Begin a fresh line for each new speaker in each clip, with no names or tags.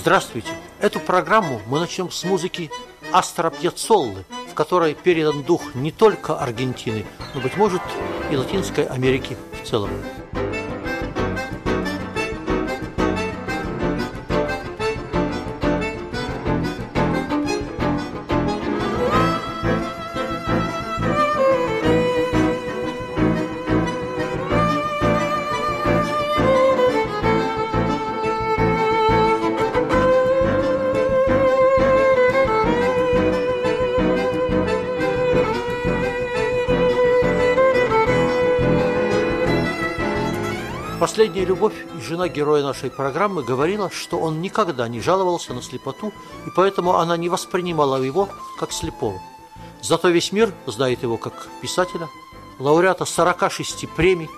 Здравствуйте! Эту программу мы начнем с музыки Астора Пьяцоллы, в которой передан дух не только Аргентины, но, быть может, и Латинской Америки в целом. Последняя любовь и жена героя нашей программы говорила, что он никогда не жаловался на слепоту, и поэтому она не воспринимала его как слепого. Зато весь мир знает его как писателя, лауреата 46 премий,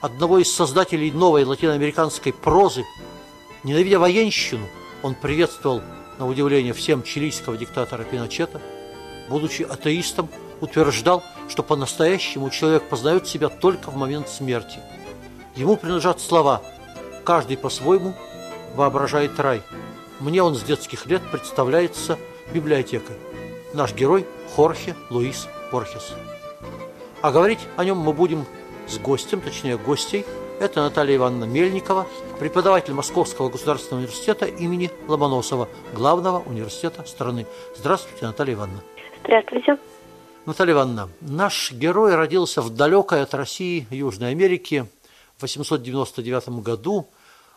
одного из создателей новой латиноамериканской прозы. Ненавидя военщину, он приветствовал, на удивление всем, чилийского диктатора Пиночета. Будучи атеистом, утверждал, что по-настоящему человек познает себя только в момент смерти – Ему принадлежат слова «Каждый по-своему воображает рай». Мне он с детских лет представляется библиотекой. Наш герой Хорхе Луис Борхес. А говорить о нем мы будем с гостем, точнее гостей. Это Наталья Ивановна Мельникова, преподаватель Московского государственного университета имени Ломоносова, главного университета страны. Здравствуйте, Наталья Ивановна.
Здравствуйте.
Наталья Ивановна, наш герой родился в далекой от России Южной Америке в 899 году.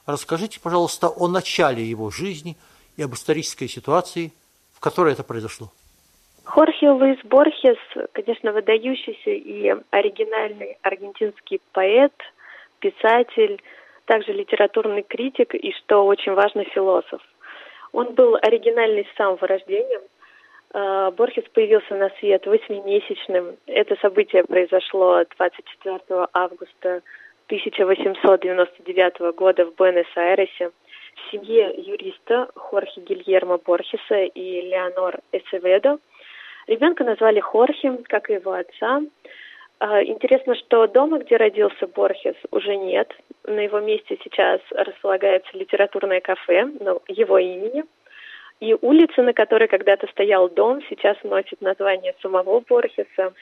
Расскажите, пожалуйста, о начале его жизни и об исторической ситуации, в которой это произошло.
Хорхе Луис Борхес, конечно, выдающийся и оригинальный аргентинский поэт, писатель, также литературный критик и, что очень важно, философ. Он был оригинальный с самого рождения. Э, Борхес появился на свет восьмимесячным. Это событие произошло 24 августа 1899 года в Буэнос-Айресе в семье юриста Хорхе Гильермо Борхеса и Леонор Эсеведо. Ребенка назвали Хорхе, как и его отца. А, интересно, что дома, где родился Борхес, уже нет. На его месте сейчас располагается литературное кафе, но его имени. И улица, на которой когда-то стоял дом, сейчас носит название самого Борхеса.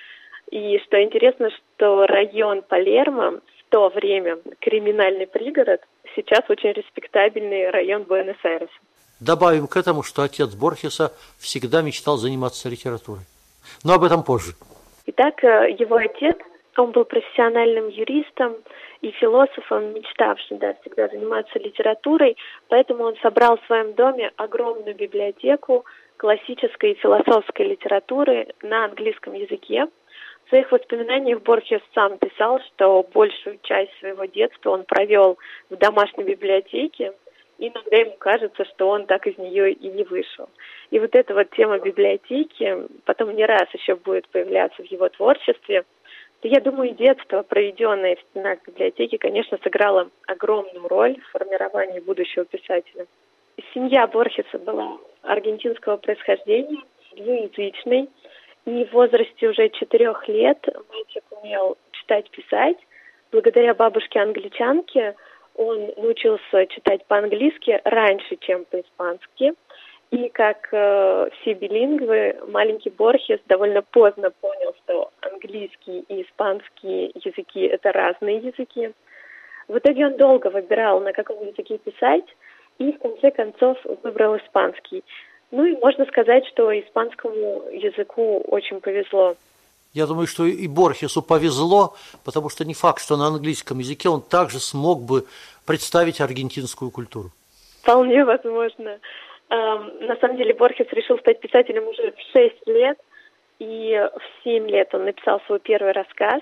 И что интересно, что район Палермо то время криминальный пригород, сейчас очень респектабельный район Буэнос-Айреса.
Добавим к этому, что отец Борхеса всегда мечтал заниматься литературой. Но об этом позже.
Итак, э, его отец, он был профессиональным юристом и философом, мечтавшим да, всегда заниматься литературой, поэтому он собрал в своем доме огромную библиотеку классической и философской литературы на английском языке, в своих воспоминаниях Борхес сам писал, что большую часть своего детства он провел в домашней библиотеке, и иногда ему кажется, что он так из нее и не вышел. И вот эта вот тема библиотеки потом не раз еще будет появляться в его творчестве. И я думаю, детство, проведенное в стенах библиотеки, конечно, сыграло огромную роль в формировании будущего писателя. Семья Борхеса была аргентинского происхождения, двуязычной, и в возрасте уже четырех лет мальчик умел читать, писать. Благодаря бабушке англичанке он научился читать по-английски раньше, чем по-испански. И как э, все билингвы, маленький Борхес довольно поздно понял, что английский и испанский языки – это разные языки. В итоге он долго выбирал, на каком языке писать, и в конце концов выбрал испанский. Ну и можно сказать, что испанскому языку очень повезло.
Я думаю, что и Борхесу повезло, потому что не факт, что на английском языке он также смог бы представить аргентинскую культуру.
Вполне возможно. На самом деле Борхес решил стать писателем уже в 6 лет, и в 7 лет он написал свой первый рассказ.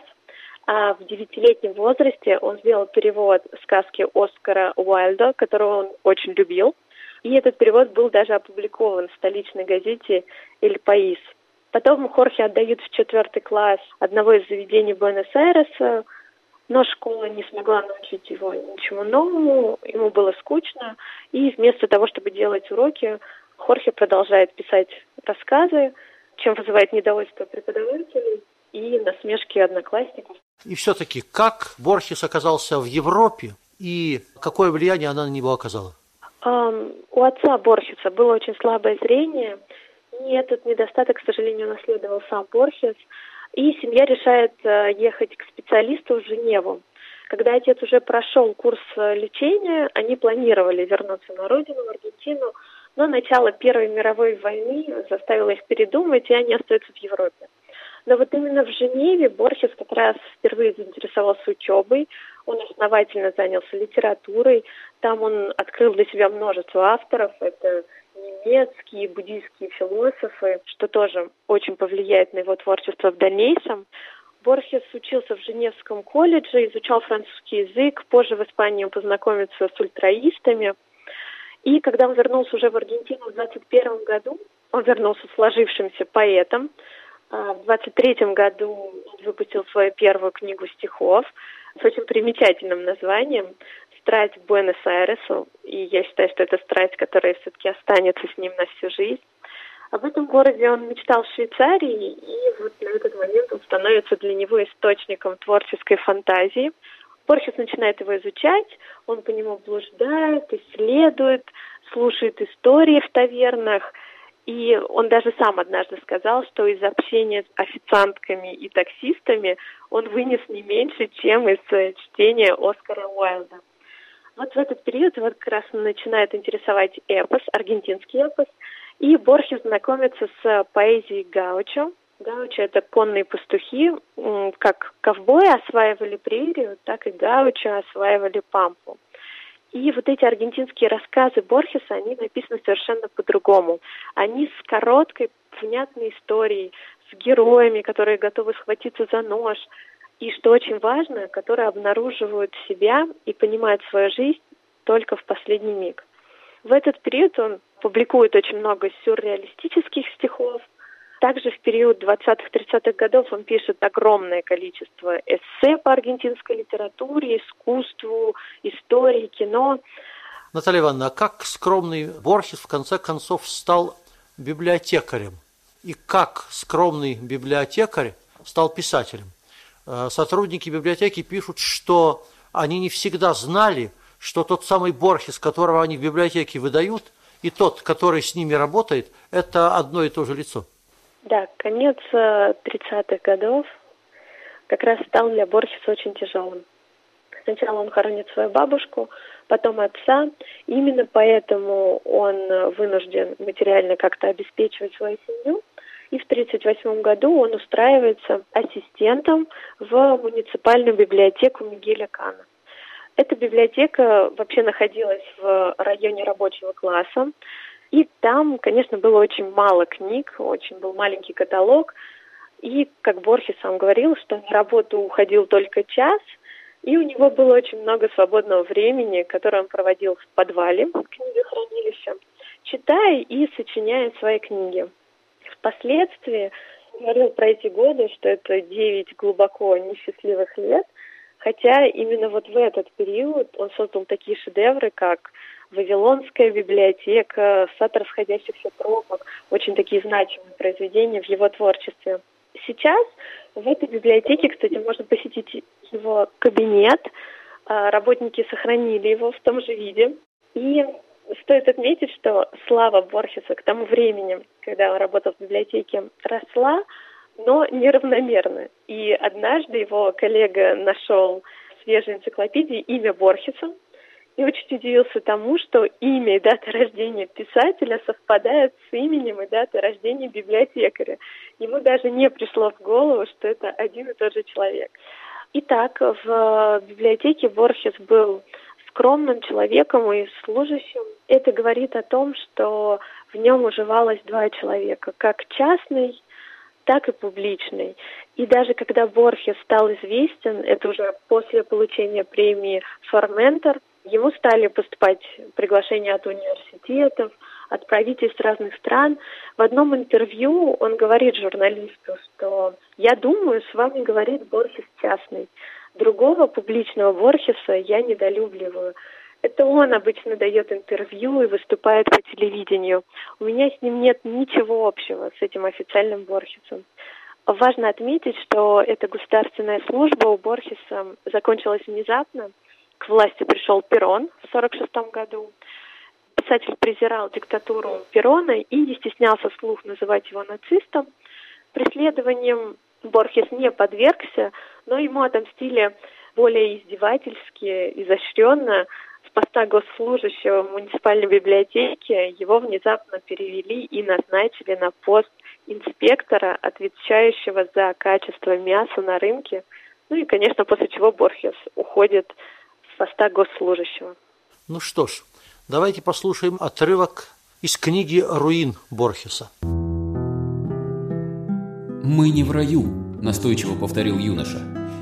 А в девятилетнем возрасте он сделал перевод сказки Оскара Уайльда, которого он очень любил. И этот перевод был даже опубликован в столичной газете «Эль Паис». Потом Хорхе отдают в четвертый класс одного из заведений Буэнос-Айреса, но школа не смогла научить его ничему новому, ему было скучно, и вместо того, чтобы делать уроки, Хорхе продолжает писать рассказы, чем вызывает недовольство преподавателей и насмешки одноклассников.
И все-таки, как Борхес оказался в Европе и какое влияние она на него оказала?
У отца Борхеса было очень слабое зрение, и этот недостаток, к сожалению, наследовал сам Борхес. И семья решает э, ехать к специалисту в Женеву. Когда отец уже прошел курс э, лечения, они планировали вернуться на родину, в Аргентину, но начало Первой мировой войны заставило их передумать, и они остаются в Европе. Но вот именно в Женеве Борхес как раз впервые заинтересовался учебой, он основательно занялся литературой, там он открыл для себя множество авторов, это немецкие, буддийские философы, что тоже очень повлияет на его творчество в дальнейшем. Борхес учился в Женевском колледже, изучал французский язык, позже в Испании он познакомится с ультраистами. И когда он вернулся уже в Аргентину в 21 году, он вернулся сложившимся поэтом. А, в 23 году он выпустил свою первую книгу стихов с очень примечательным названием страсть Буэнос-Айресу, и я считаю, что это страсть, которая все-таки останется с ним на всю жизнь. Об этом городе он мечтал в Швейцарии, и вот на этот момент он становится для него источником творческой фантазии. Борхес начинает его изучать, он по нему блуждает, исследует, слушает истории в тавернах, и он даже сам однажды сказал, что из общения с официантками и таксистами он вынес не меньше, чем из э, чтения Оскара Уайлда. Вот в этот период его как раз начинает интересовать эпос, аргентинский эпос, и Борхес знакомится с поэзией Гаучо. Гаучо – это конные пастухи, как ковбои осваивали прерию, так и Гаучо осваивали пампу. И вот эти аргентинские рассказы Борхеса, они написаны совершенно по-другому. Они с короткой, внятной историей, с героями, которые готовы схватиться за нож, и, что очень важно, которые обнаруживают себя и понимают свою жизнь только в последний миг. В этот период он публикует очень много сюрреалистических стихов. Также в период 20-30-х годов он пишет огромное количество эссе по аргентинской литературе, искусству, истории, кино.
Наталья Ивановна, а как скромный Борхес в конце концов стал библиотекарем? И как скромный библиотекарь стал писателем? Э, сотрудники библиотеки пишут, что они не всегда знали, что тот самый Борхес, которого они в библиотеке выдают, и тот, который с ними работает, это одно и то же лицо.
Да, конец 30-х э, годов как раз стал для Борхеса очень тяжелым. Сначала он хоронит свою бабушку, потом отца. Именно поэтому он вынужден материально как-то обеспечивать свою семью – и в 1938 году он устраивается ассистентом в муниципальную библиотеку Мигеля Кана. Эта библиотека вообще находилась в районе рабочего класса, и там, конечно, было очень мало книг, очень был маленький каталог, и, как Борхес сам говорил, что на работу уходил только час, и у него было очень много свободного времени, которое он проводил в подвале книгохранилища, читая и сочиняя свои книги. Впоследствии говорил про эти годы, что это девять глубоко несчастливых лет, хотя именно вот в этот период он создал такие шедевры, как Вавилонская библиотека, Сад расходящихся тропок, очень такие значимые произведения в его творчестве. Сейчас в этой библиотеке, кстати, можно посетить его кабинет. А, работники сохранили его в том же виде. И Стоит отметить, что слава Борхеса к тому времени, когда он работал в библиотеке, росла, но неравномерно. И однажды его коллега нашел в свежей энциклопедии имя Борхеса и очень удивился тому, что имя и дата рождения писателя совпадают с именем и датой рождения библиотекаря. Ему даже не пришло в голову, что это один и тот же человек. Итак, в библиотеке Борхес был скромным человеком и служащим. Это говорит о том, что в нем уживалось два человека, как частный так и публичной. И даже когда Борхес стал известен, это уже после получения премии Форментор, ему стали поступать приглашения от университетов, от правительств разных стран. В одном интервью он говорит журналисту, что «я думаю, с вами говорит Борхес частный. Другого публичного Борхеса я недолюбливаю. Это он обычно дает интервью и выступает по телевидению. У меня с ним нет ничего общего, с этим официальным Борхесом. Важно отметить, что эта государственная служба у Борхеса закончилась внезапно. К власти пришел Перрон в 1946 году. Писатель презирал диктатуру Перрона и не стеснялся слух называть его нацистом. Преследованием Борхес не подвергся, но ему отомстили более издевательски, изощренно – поста госслужащего муниципальной библиотеке его внезапно перевели и назначили на пост инспектора, отвечающего за качество мяса на рынке. Ну и, конечно, после чего Борхес уходит с поста госслужащего.
Ну что ж, давайте послушаем отрывок из книги «Руин» Борхеса.
«Мы не в раю», – настойчиво повторил юноша.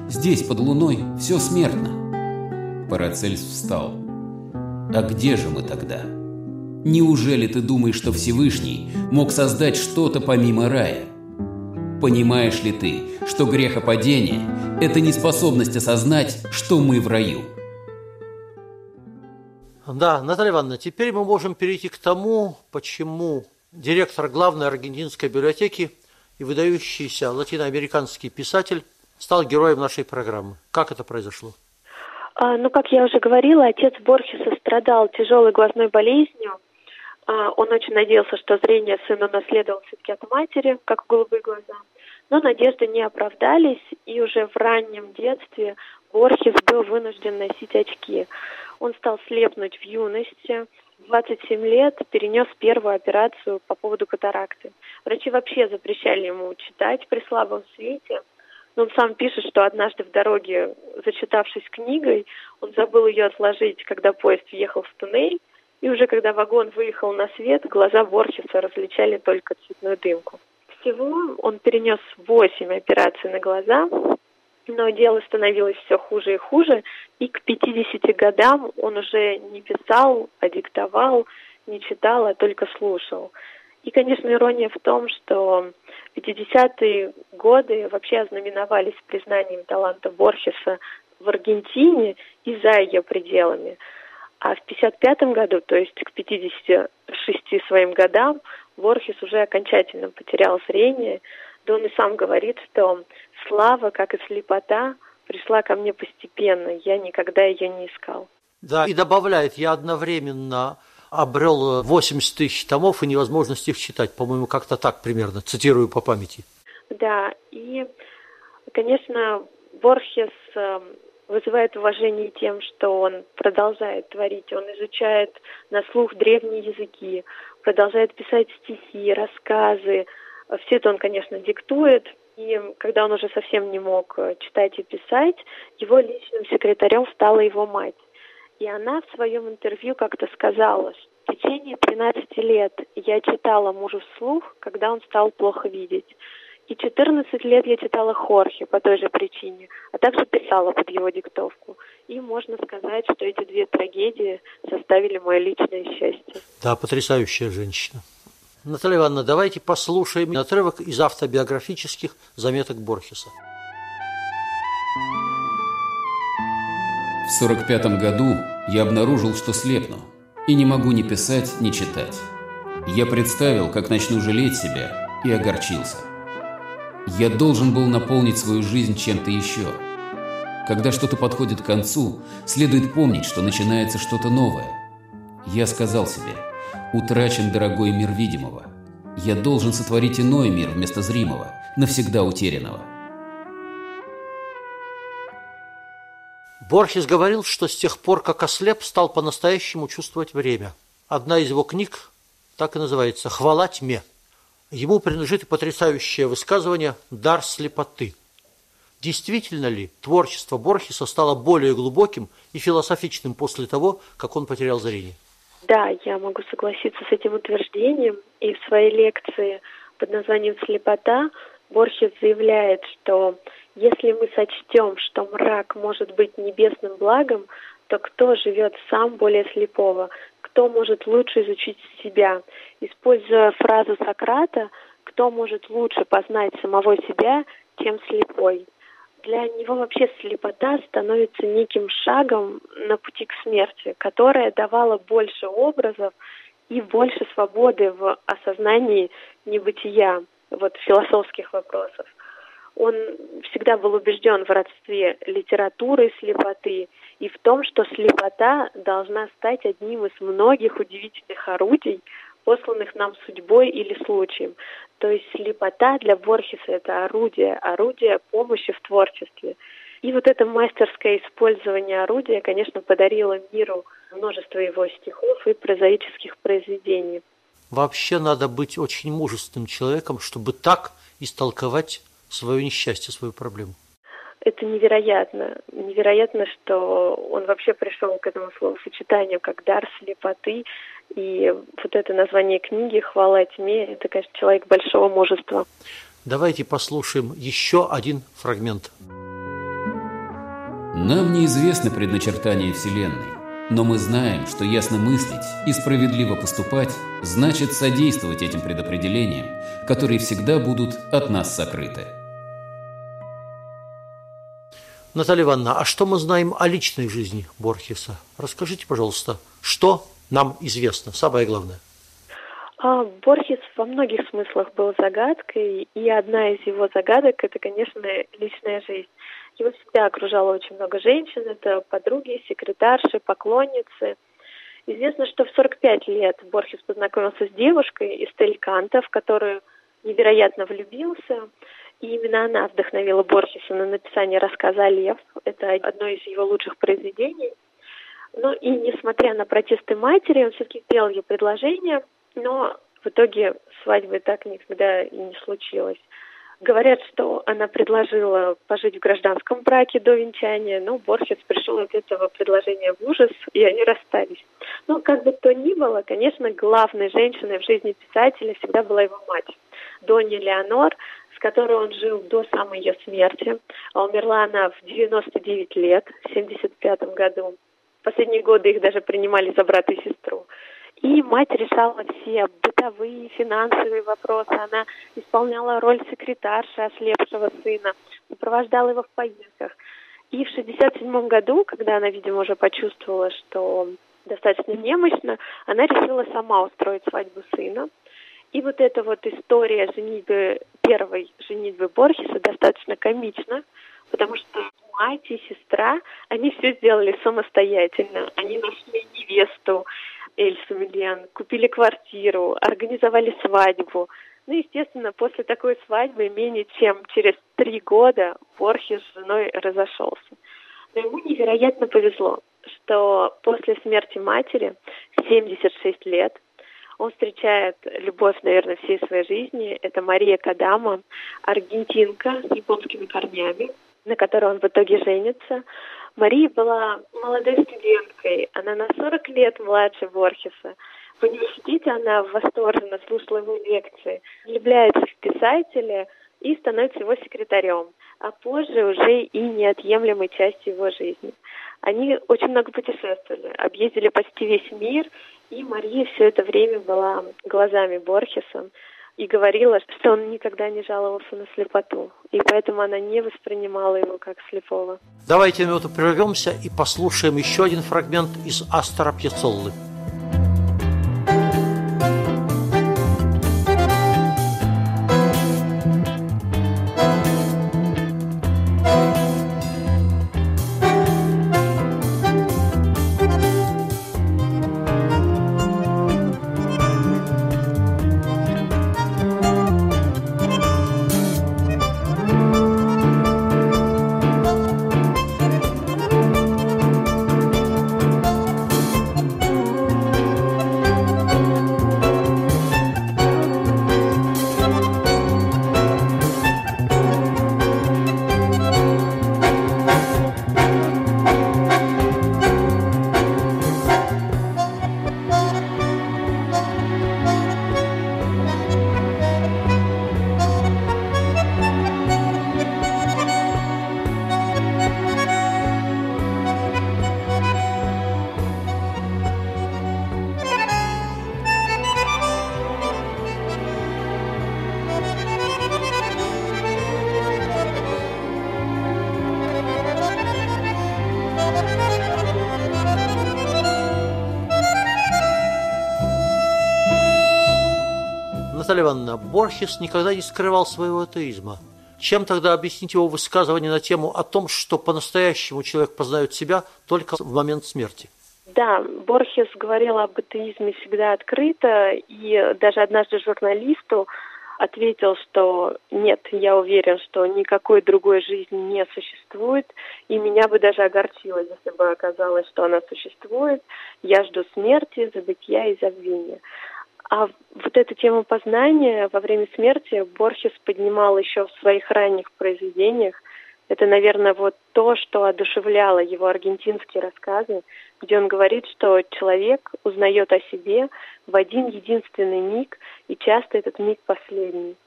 «Здесь, под луной, все смертно». Парацельс встал. А где же мы тогда? Неужели ты думаешь, что Всевышний мог создать что-то помимо рая? Понимаешь ли ты, что грехопадение – это неспособность осознать, что мы в раю?
Да, Наталья Ивановна, теперь мы можем перейти к тому, почему директор главной аргентинской библиотеки и выдающийся латиноамериканский писатель стал героем нашей программы. Как это произошло?
А, ну, как я уже говорила, отец Борхеса страдал тяжелой глазной болезнью. А, он очень надеялся, что зрение сына наследовал все-таки от матери, как голубые глаза. Но надежды не оправдались, и уже в раннем детстве Борхес был вынужден носить очки. Он стал слепнуть в юности, в 27 лет перенес первую операцию по поводу катаракты. Врачи вообще запрещали ему читать при слабом свете, но он сам пишет, что однажды в дороге, зачитавшись книгой, он забыл ее отложить, когда поезд въехал в туннель, и уже когда вагон выехал на свет, глаза Борхеса различали только цветную дымку. Всего он перенес восемь операций на глаза, но дело становилось все хуже и хуже, и к 50 годам он уже не писал, а диктовал, не читал, а только слушал. И, конечно, ирония в том, что 50-е годы вообще ознаменовались признанием таланта Борхеса в Аргентине и за ее пределами. А в 55 году, то есть к 56 своим годам, Борхес уже окончательно потерял зрение. Да он и сам говорит, что слава, как и слепота, пришла ко мне постепенно, я никогда ее не искал.
Да, и добавляет, я одновременно обрел 80 тысяч томов и невозможность их читать. По-моему, как-то так примерно, цитирую по памяти.
Да, и, конечно, Борхес эм, вызывает уважение тем, что он продолжает творить, он изучает на слух древние языки, продолжает писать стихи, рассказы. Все это он, конечно, диктует, и когда он уже совсем не мог э, читать и писать, его личным секретарем стала его мать. И она в своем интервью как-то сказала, что в течение 13 лет я читала мужу вслух, когда он стал плохо видеть. И 14 лет я читала Хорхе по той же причине, а также писала под его диктовку. И можно сказать, что эти две трагедии составили мое личное счастье.
Да, потрясающая женщина. Наталья Ивановна, давайте послушаем отрывок из автобиографических заметок Борхеса.
В 45 году я обнаружил, что слепну, и не могу ни писать, ни читать. Я представил, как начну жалеть себя, и огорчился. Я должен был наполнить свою жизнь чем-то еще. Когда что-то подходит к концу, следует помнить, что начинается что-то новое. Я сказал себе, утрачен дорогой мир видимого. Я должен сотворить иной мир вместо зримого, навсегда утерянного.
Борхес говорил, что с тех пор, как ослеп, стал по-настоящему чувствовать время. Одна из его книг так и называется «Хвала тьме». Ему принадлежит и потрясающее высказывание «Дар слепоты». Действительно ли творчество Борхеса стало более глубоким и философичным после того, как он потерял зрение?
Да, я могу согласиться с этим утверждением. И в своей лекции под названием «Слепота» Борхес заявляет, что если мы сочтем, что мрак может быть небесным благом, то кто живет сам более слепого? Кто может лучше изучить себя? Используя фразу Сократа, кто может лучше познать самого себя, чем слепой? Для него вообще слепота становится неким шагом на пути к смерти, которая давала больше образов и больше свободы в осознании небытия, вот философских вопросов. Он всегда был убежден в родстве литературы слепоты и в том, что слепота должна стать одним из многих удивительных орудий, посланных нам судьбой или случаем. То есть слепота для Борхеса – это орудие, орудие помощи в творчестве. И вот это мастерское использование орудия, конечно, подарило миру множество его стихов и прозаических произведений.
Вообще надо быть очень мужественным человеком, чтобы так истолковать свое несчастье, свою проблему.
Это невероятно. Невероятно, что он вообще пришел к этому словосочетанию как дар слепоты. И вот это название книги «Хвала тьме» – это, конечно, человек большого мужества.
Давайте послушаем еще один фрагмент.
Нам неизвестно предначертание Вселенной. Но мы знаем, что ясно мыслить и справедливо поступать значит содействовать этим предопределениям, которые всегда будут от нас сокрыты.
Наталья Ивановна, а что мы знаем о личной жизни Борхеса? Расскажите, пожалуйста, что нам известно, самое главное.
А, Борхес во многих смыслах был загадкой, и одна из его загадок – это, конечно, личная жизнь. Его всегда окружало очень много женщин, это подруги, секретарши, поклонницы. Известно, что в 45 лет Борхес познакомился с девушкой Эстель Канта, в которую невероятно влюбился. И именно она вдохновила Борхеса на написание рассказа «Лев». Это одно из его лучших произведений. Ну и несмотря на протесты матери, он все-таки сделал ей предложение, но в итоге свадьбы так никогда и не случилось. Говорят, что она предложила пожить в гражданском браке до венчания, но Борхес пришел от этого предложения в ужас, и они расстались. Но как бы то ни было, конечно, главной женщиной в жизни писателя всегда была его мать, Донья Леонор, которой он жил до самой ее смерти. А умерла она в 99 лет, в 75 году. В последние годы их даже принимали за брата и сестру. И мать решала все бытовые, финансовые вопросы. Она исполняла роль секретарши ослепшего сына, сопровождала его в поездках. И в 67 году, когда она, видимо, уже почувствовала, что достаточно немощно, она решила сама устроить свадьбу сына. И вот эта вот история женитьбы, первой женитьбы Борхеса достаточно комична, потому что мать и сестра, они все сделали самостоятельно. Они нашли невесту, Эльсу Мильян, купили квартиру, организовали свадьбу. Ну, естественно, после такой свадьбы менее чем через три года Борхес с женой разошелся. Но ему невероятно повезло, что после смерти матери в 76 лет он встречает любовь, наверное, всей своей жизни. Это Мария Кадама, аргентинка с японскими корнями, на которой он в итоге женится. Мария была молодой студенткой, она на 40 лет младше Борхеса. В университете она восторженно слушала его лекции, влюбляется в писателя и становится его секретарем, а позже уже и неотъемлемой частью его жизни. Они очень много путешествовали, объездили почти весь мир, и Мария все это время была глазами Борхеса и говорила, что он никогда не жаловался на слепоту, и поэтому она не воспринимала его как слепого.
Давайте минуту прервемся и послушаем еще один фрагмент из Астора Пьяцоллы. Наталья Борхес никогда не скрывал своего атеизма. Чем тогда объяснить его высказывание на тему о том, что по-настоящему человек познает себя только в момент смерти?
Да, Борхес говорил об атеизме всегда открыто, и даже однажды журналисту ответил, что нет, я уверен, что никакой другой жизни не существует, и меня бы даже огорчило, если бы оказалось, что она существует. Я жду смерти, забытия и забвения. А вот эту тему познания во время смерти Борхес поднимал еще в своих ранних произведениях. Это, наверное, вот то, что одушевляло его аргентинские рассказы, где он говорит, что человек узнает о себе в один единственный миг, и часто этот миг последний.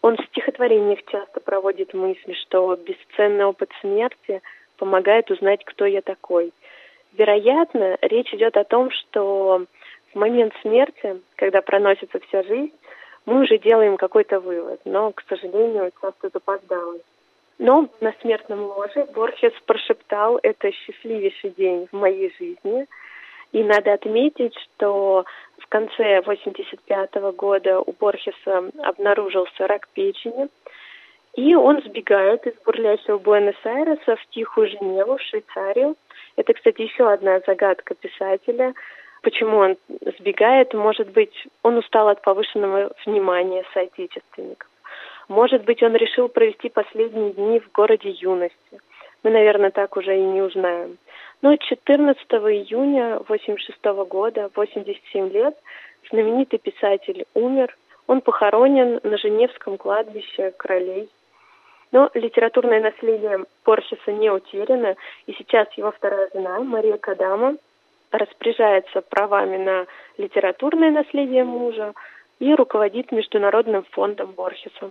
Он в стихотворениях часто проводит мысль, что бесценный опыт смерти помогает узнать, кто я такой. Вероятно, речь идет о том, что в момент смерти, когда проносится вся жизнь, мы уже делаем какой-то вывод, но, к сожалению, часто запоздалый. Но на смертном ложе Борхес прошептал «это счастливейший день в моей жизни». И надо отметить, что в конце 85 -го года у Борхеса обнаружился рак печени, и он сбегает из бурлящего Буэнос-Айреса в тихую Женеву, в Швейцарию. Это, кстати, еще одна загадка писателя. Почему он сбегает? Может быть, он устал от повышенного внимания соотечественников. Может быть, он решил провести последние дни в городе юности. Мы, наверное, так уже и не узнаем. Но 14 июня 86 года, 87 лет, знаменитый писатель умер. Он похоронен на Женевском кладбище королей. Но литературное наследие Порхеса не утеряно, и сейчас его вторая жена, Мария Кадама, распоряжается правами на литературное наследие мужа и руководит Международным фондом Борхеса.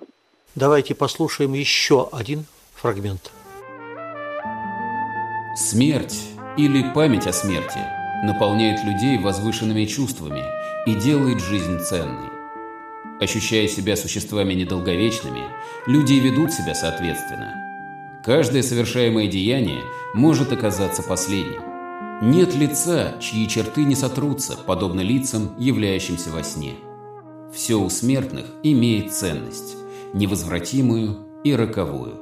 Давайте послушаем еще один фрагмент.
Смерть или память о смерти наполняет людей возвышенными чувствами и делает жизнь ценной. Ощущая себя существами недолговечными, люди ведут себя соответственно. Каждое совершаемое деяние может оказаться последним. Нет лица, чьи черты не сотрутся, подобно лицам, являющимся во сне. Все у смертных имеет ценность невозвратимую и роковую.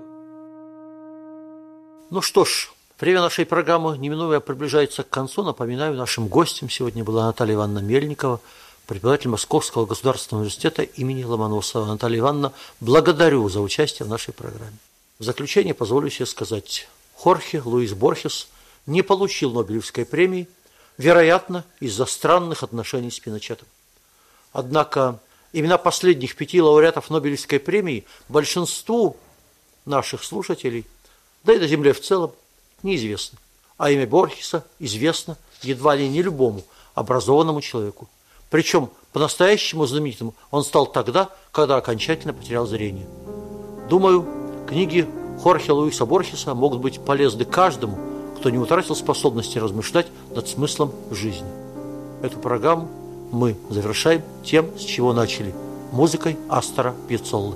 Ну что ж, время нашей программы неминуемо приближается к концу. Напоминаю, нашим гостем сегодня была Наталья Ивановна Мельникова, преподаватель Московского государственного университета имени Ломоносова. Наталья Ивановна, благодарю за участие в нашей программе. В заключение позволю себе сказать, Хорхе Луис Борхес не получил Нобелевской премии, вероятно, из-за странных отношений с Пиночетом. Однако имена последних пяти лауреатов Нобелевской премии большинству наших слушателей, да и на Земле в целом, неизвестны. А имя Борхеса известно едва ли не любому образованному человеку. Причем по-настоящему знаменитым он стал тогда, когда окончательно потерял зрение. Думаю, книги Хорхе Луиса Борхеса могут быть полезны каждому, кто не утратил способности размышлять над смыслом жизни. Эту программу мы завершаем тем, с чего начали – музыкой Астора Пьяцоллы.